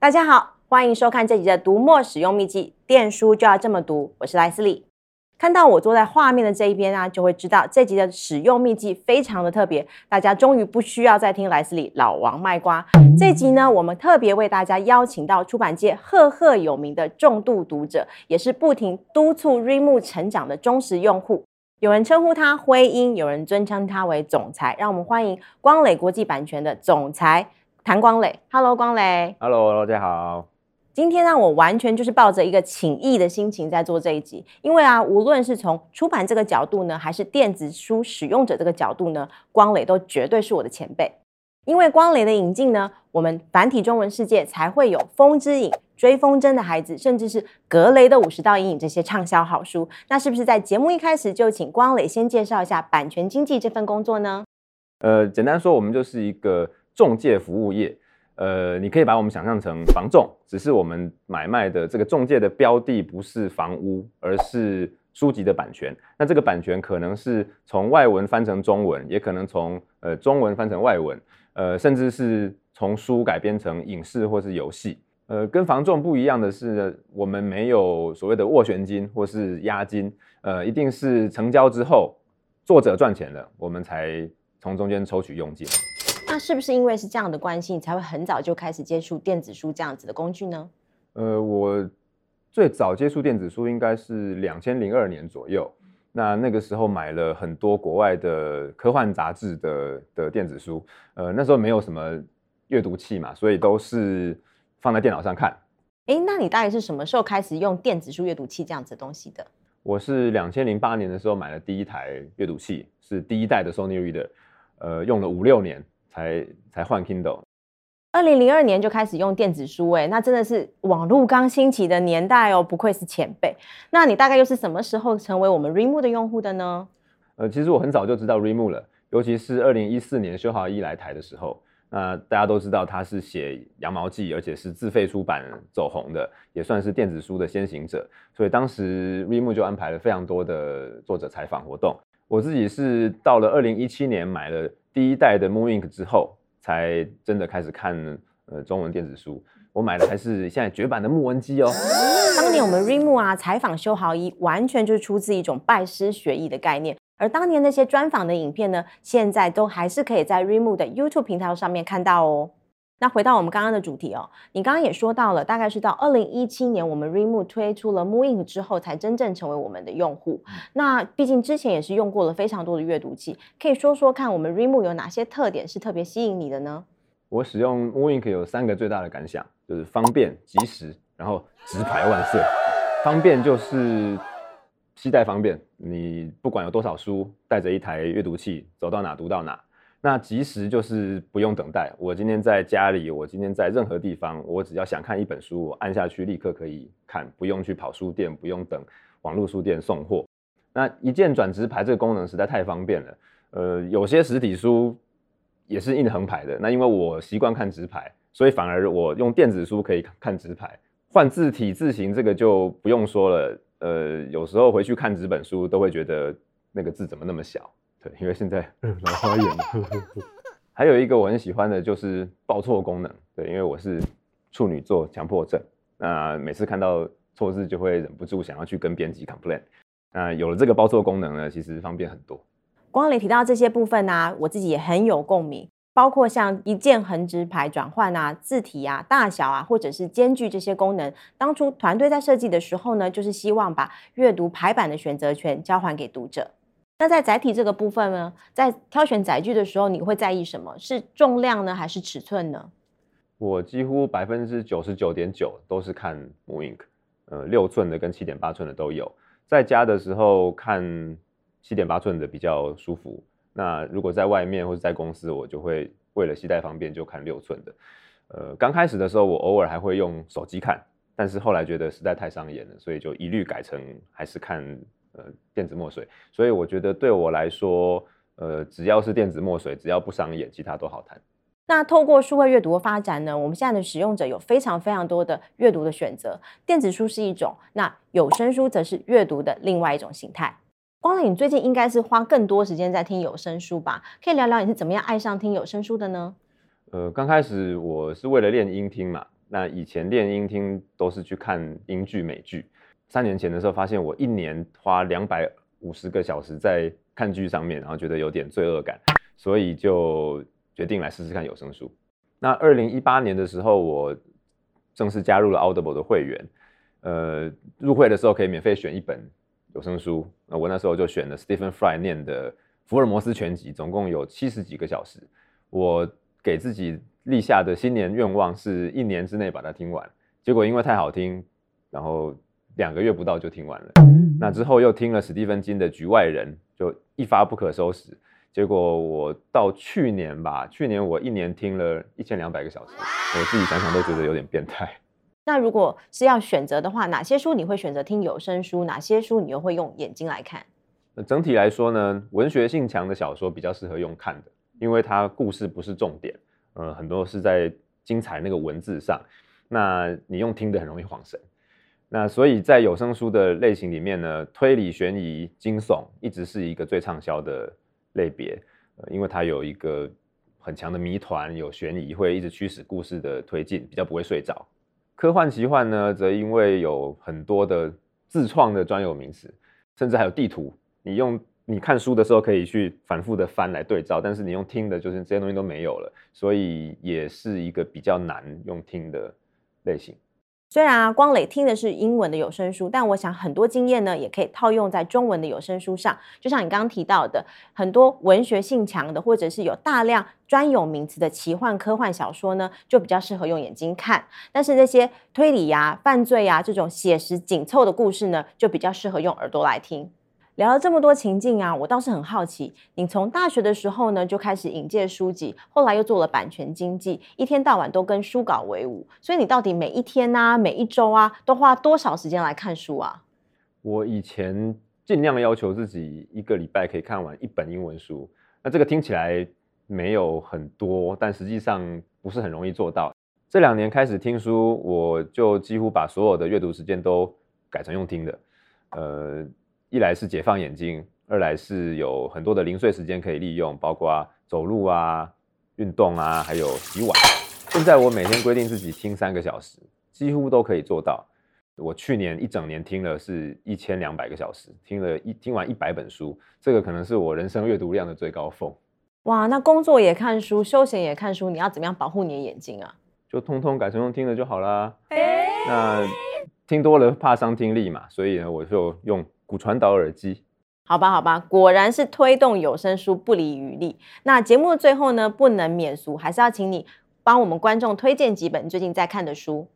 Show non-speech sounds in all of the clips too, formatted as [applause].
大家好，欢迎收看这集的读墨使用秘技，电书就要这么读。我是莱斯利。看到我坐在画面的这一边啊，就会知道这集的使用秘技非常的特别。大家终于不需要再听莱斯利老王卖瓜。这集呢，我们特别为大家邀请到出版界赫赫有名的重度读者，也是不停督促 r e m o 成长的忠实用户。有人称呼他辉鹰，有人尊称他为总裁。让我们欢迎光磊国际版权的总裁。谭光磊，Hello，光磊，Hello，大家好。今天呢，我完全就是抱着一个请益的心情在做这一集，因为啊，无论是从出版这个角度呢，还是电子书使用者这个角度呢，光磊都绝对是我的前辈。因为光磊的引进呢，我们繁体中文世界才会有《风之影》《追风筝的孩子》，甚至是《格雷的五十道阴影》这些畅销好书。那是不是在节目一开始就请光磊先介绍一下版权经济这份工作呢？呃，简单说，我们就是一个。中介服务业，呃，你可以把我们想象成房仲，只是我们买卖的这个中介的标的不是房屋，而是书籍的版权。那这个版权可能是从外文翻成中文，也可能从呃中文翻成外文，呃，甚至是从书改编成影视或是游戏。呃，跟房仲不一样的是，我们没有所谓的斡旋金或是押金，呃，一定是成交之后作者赚钱了，我们才从中间抽取佣金。那是不是因为是这样的关系，你才会很早就开始接触电子书这样子的工具呢？呃，我最早接触电子书应该是两千零二年左右。那那个时候买了很多国外的科幻杂志的的电子书。呃，那时候没有什么阅读器嘛，所以都是放在电脑上看。哎，那你大概是什么时候开始用电子书阅读器这样子的东西的？我是两千零八年的时候买了第一台阅读器，是第一代的 Sony Reader，呃，用了五六年。才才换 Kindle，二零零二年就开始用电子书，哎，那真的是网络刚兴起的年代哦，不愧是前辈。那你大概又是什么时候成为我们 Readmoo 的用户的呢？呃，其实我很早就知道 Readmoo 了，尤其是二零一四年修好一来台的时候，那大家都知道他是写《羊毛记》，而且是自费出版走红的，也算是电子书的先行者。所以当时 Readmoo 就安排了非常多的作者采访活动。我自己是到了二零一七年买了。第一代的 Moonink 之后，才真的开始看呃中文电子书。我买的还是现在绝版的木纹机哦。[laughs] 当年我们 Rimu 啊采访修豪一，完全就是出自一种拜师学艺的概念。而当年那些专访的影片呢，现在都还是可以在 Rimu 的 YouTube 平台上面看到哦。那回到我们刚刚的主题哦，你刚刚也说到了，大概是到二零一七年，我们 Readmoo 推出了 mooInk 之后，才真正成为我们的用户。那毕竟之前也是用过了非常多的阅读器，可以说说看，我们 Readmoo 有哪些特点是特别吸引你的呢？我使用 mooInk 有三个最大的感想，就是方便、及时，然后直排万岁。方便就是携带方便，你不管有多少书，带着一台阅读器走到哪读到哪。那即时就是不用等待，我今天在家里，我今天在任何地方，我只要想看一本书，我按下去立刻可以看，不用去跑书店，不用等网络书店送货。那一键转直排这个功能实在太方便了。呃，有些实体书也是印横排的，那因为我习惯看直排，所以反而我用电子书可以看直排。换字体字型这个就不用说了，呃，有时候回去看纸本书都会觉得那个字怎么那么小。对，因为现在 [laughs] 老花眼了。[laughs] 还有一个我很喜欢的就是报错功能。对，因为我是处女座强迫症，那每次看到错字就会忍不住想要去跟编辑 complain。那有了这个报错功能呢，其实方便很多。光磊提到这些部分啊，我自己也很有共鸣。包括像一键横直排转换啊、字体啊、大小啊，或者是间距这些功能，当初团队在设计的时候呢，就是希望把阅读排版的选择权交还给读者。那在载体这个部分呢，在挑选载具的时候，你会在意什么？是重量呢，还是尺寸呢？我几乎百分之九十九点九都是看 mooInk，呃，六寸的跟七点八寸的都有。在家的时候看七点八寸的比较舒服。那如果在外面或者在公司，我就会为了携带方便就看六寸的。呃，刚开始的时候我偶尔还会用手机看，但是后来觉得实在太伤眼了，所以就一律改成还是看。呃，电子墨水，所以我觉得对我来说，呃，只要是电子墨水，只要不伤眼，其他都好谈。那透过数位阅读的发展呢，我们现在的使用者有非常非常多的阅读的选择。电子书是一种，那有声书则是阅读的另外一种形态。光磊，你最近应该是花更多时间在听有声书吧？可以聊聊你是怎么样爱上听有声书的呢？呃，刚开始我是为了练音听嘛，那以前练音听都是去看英剧、美剧。三年前的时候，发现我一年花两百五十个小时在看剧上面，然后觉得有点罪恶感，所以就决定来试试看有声书。那二零一八年的时候，我正式加入了 Audible 的会员。呃，入会的时候可以免费选一本有声书。那我那时候就选了 Stephen Fry 念的《福尔摩斯全集》，总共有七十几个小时。我给自己立下的新年愿望是一年之内把它听完，结果因为太好听，然后两个月不到就听完了。那之后又听了史蒂芬金的《局外人》，就一发不可收拾。结果我到去年吧，去年我一年听了一千两百个小时，我自己想想都觉得有点变态。[laughs] 那如果是要选择的话，哪些书你会选择听有声书？哪些书你又会用眼睛来看？那整体来说呢，文学性强的小说比较适合用看的。因为它故事不是重点，呃，很多是在精彩那个文字上，那你用听的很容易晃神。那所以在有声书的类型里面呢，推理、悬疑、惊悚一直是一个最畅销的类别，因为它有一个很强的谜团，有悬疑会一直驱使故事的推进，比较不会睡着。科幻奇幻呢，则因为有很多的自创的专有名词，甚至还有地图，你用。你看书的时候可以去反复的翻来对照，但是你用听的，就是这些东西都没有了，所以也是一个比较难用听的类型。虽然啊，光磊听的是英文的有声书，但我想很多经验呢，也可以套用在中文的有声书上。就像你刚刚提到的，很多文学性强的，或者是有大量专有名词的奇幻科幻小说呢，就比较适合用眼睛看。但是那些推理呀、啊、犯罪呀、啊、这种写实紧凑的故事呢，就比较适合用耳朵来听。聊了这么多情境啊，我倒是很好奇，你从大学的时候呢就开始引介书籍，后来又做了版权经纪，一天到晚都跟书稿为伍，所以你到底每一天啊、每一周啊，都花多少时间来看书啊？我以前尽量要求自己一个礼拜可以看完一本英文书，那这个听起来没有很多，但实际上不是很容易做到。这两年开始听书，我就几乎把所有的阅读时间都改成用听的，呃。一来是解放眼睛，二来是有很多的零碎时间可以利用，包括走路啊、运动啊，还有洗碗。现在我每天规定自己听三个小时，几乎都可以做到。我去年一整年听了是一千两百个小时，听了一听完一百本书，这个可能是我人生阅读量的最高峰。哇，那工作也看书，休闲也看书，你要怎么样保护你的眼睛啊？就通通改成用听的就好啦。欸、那听多了怕伤听力嘛，所以呢，我就用。骨传导耳机，好吧，好吧，果然是推动有声书不遗余力。那节目的最后呢，不能免俗，还是要请你帮我们观众推荐几本最近在看的书。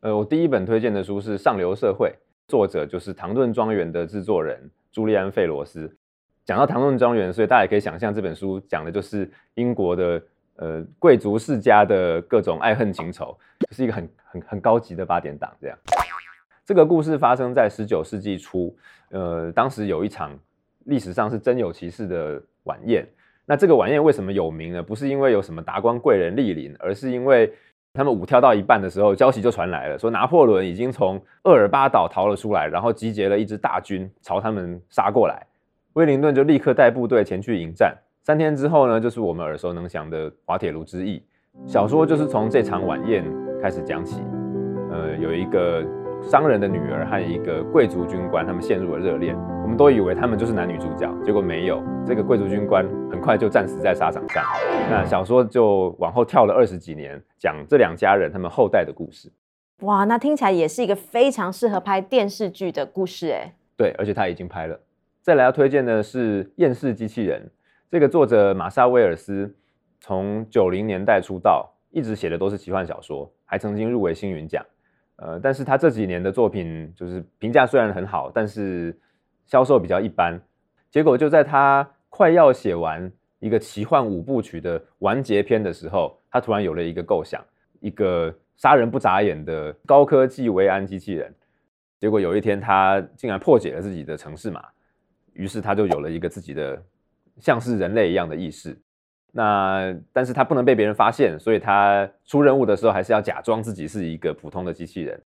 呃，我第一本推荐的书是《上流社会》，作者就是唐顿庄园的制作人朱利安·费罗斯。讲到唐顿庄园，所以大家也可以想象这本书讲的就是英国的呃贵族世家的各种爱恨情仇，就是一个很很很高级的八点档这样。这个故事发生在十九世纪初，呃，当时有一场历史上是真有其事的晚宴。那这个晚宴为什么有名呢？不是因为有什么达官贵人莅临，而是因为他们舞跳到一半的时候，消息就传来了，说拿破仑已经从厄尔巴岛逃了出来，然后集结了一支大军朝他们杀过来。威灵顿就立刻带部队前去迎战。三天之后呢，就是我们耳熟能详的滑铁卢之役。小说就是从这场晚宴开始讲起。呃，有一个。商人的女儿和一个贵族军官，他们陷入了热恋。我们都以为他们就是男女主角，结果没有。这个贵族军官很快就战死在沙场上。那小说就往后跳了二十几年，讲这两家人他们后代的故事。哇，那听起来也是一个非常适合拍电视剧的故事哎。对，而且他已经拍了。再来要推荐的是《厌世机器人》，这个作者玛莎威尔斯从九零年代出道，一直写的都是奇幻小说，还曾经入围星云奖。呃，但是他这几年的作品就是评价虽然很好，但是销售比较一般。结果就在他快要写完一个奇幻五部曲的完结篇的时候，他突然有了一个构想，一个杀人不眨眼的高科技维安机器人。结果有一天，他竟然破解了自己的城市码，于是他就有了一个自己的像是人类一样的意识。那但是他不能被别人发现，所以他出任务的时候还是要假装自己是一个普通的机器人。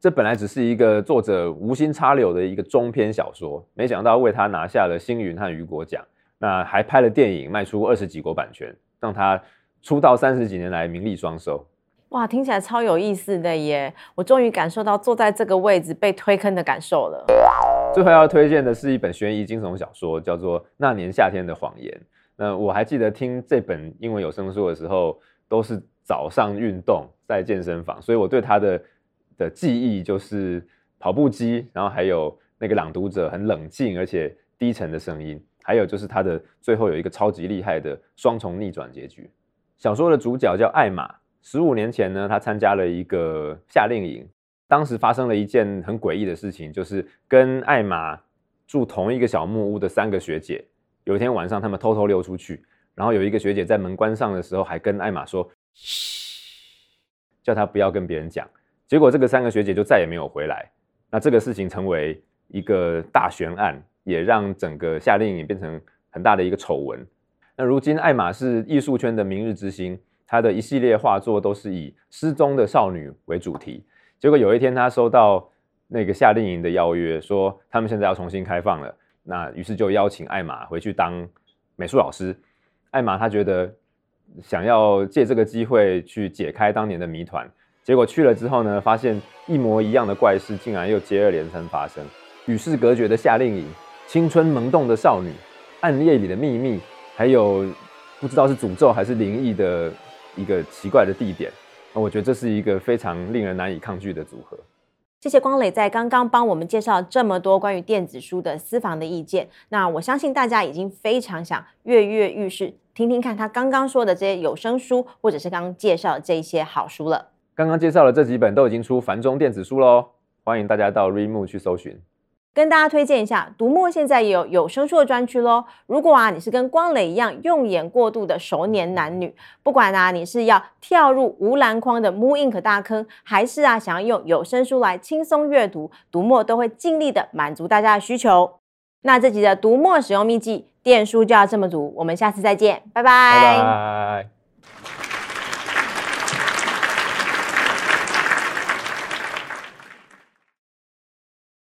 这本来只是一个作者无心插柳的一个中篇小说，没想到为他拿下了星云和雨果奖，那还拍了电影，卖出二十几国版权，让他出道三十几年来名利双收。哇，听起来超有意思的耶！我终于感受到坐在这个位置被推坑的感受了。最后要推荐的是一本悬疑惊悚小说，叫做《那年夏天的谎言》。那我还记得听这本英文有声书的时候，都是早上运动在健身房，所以我对它的的记忆就是跑步机，然后还有那个朗读者很冷静而且低沉的声音，还有就是它的最后有一个超级厉害的双重逆转结局。小说的主角叫艾玛。十五年前呢，他参加了一个夏令营，当时发生了一件很诡异的事情，就是跟艾玛住同一个小木屋的三个学姐，有一天晚上他们偷偷溜出去，然后有一个学姐在门关上的时候还跟艾玛说：“嘘，叫她不要跟别人讲。”结果这个三个学姐就再也没有回来。那这个事情成为一个大悬案，也让整个夏令营变成很大的一个丑闻。那如今艾玛是艺术圈的明日之星。他的一系列画作都是以失踪的少女为主题。结果有一天，他收到那个夏令营的邀约，说他们现在要重新开放了。那于是就邀请艾玛回去当美术老师。艾玛她觉得想要借这个机会去解开当年的谜团。结果去了之后呢，发现一模一样的怪事竟然又接二连三发生。与世隔绝的夏令营，青春萌动的少女，暗夜里的秘密，还有不知道是诅咒还是灵异的。一个奇怪的地点，那我觉得这是一个非常令人难以抗拒的组合。谢谢光磊在刚刚帮我们介绍这么多关于电子书的私房的意见。那我相信大家已经非常想跃跃欲试，听听看他刚刚说的这些有声书，或者是刚刚介绍的这些好书了。刚刚介绍的这几本都已经出繁中电子书喽，欢迎大家到 Readmoo 去搜寻。跟大家推荐一下，读墨现在也有有声书的专区喽。如果啊你是跟光磊一样用眼过度的熟年男女，不管啊你是要跳入无篮框的 Moon Ink 大坑，还是啊想要用有声书来轻松阅读，读墨都会尽力的满足大家的需求。那这集的读墨使用秘技，电书就要这么读，我们下次再见，拜拜。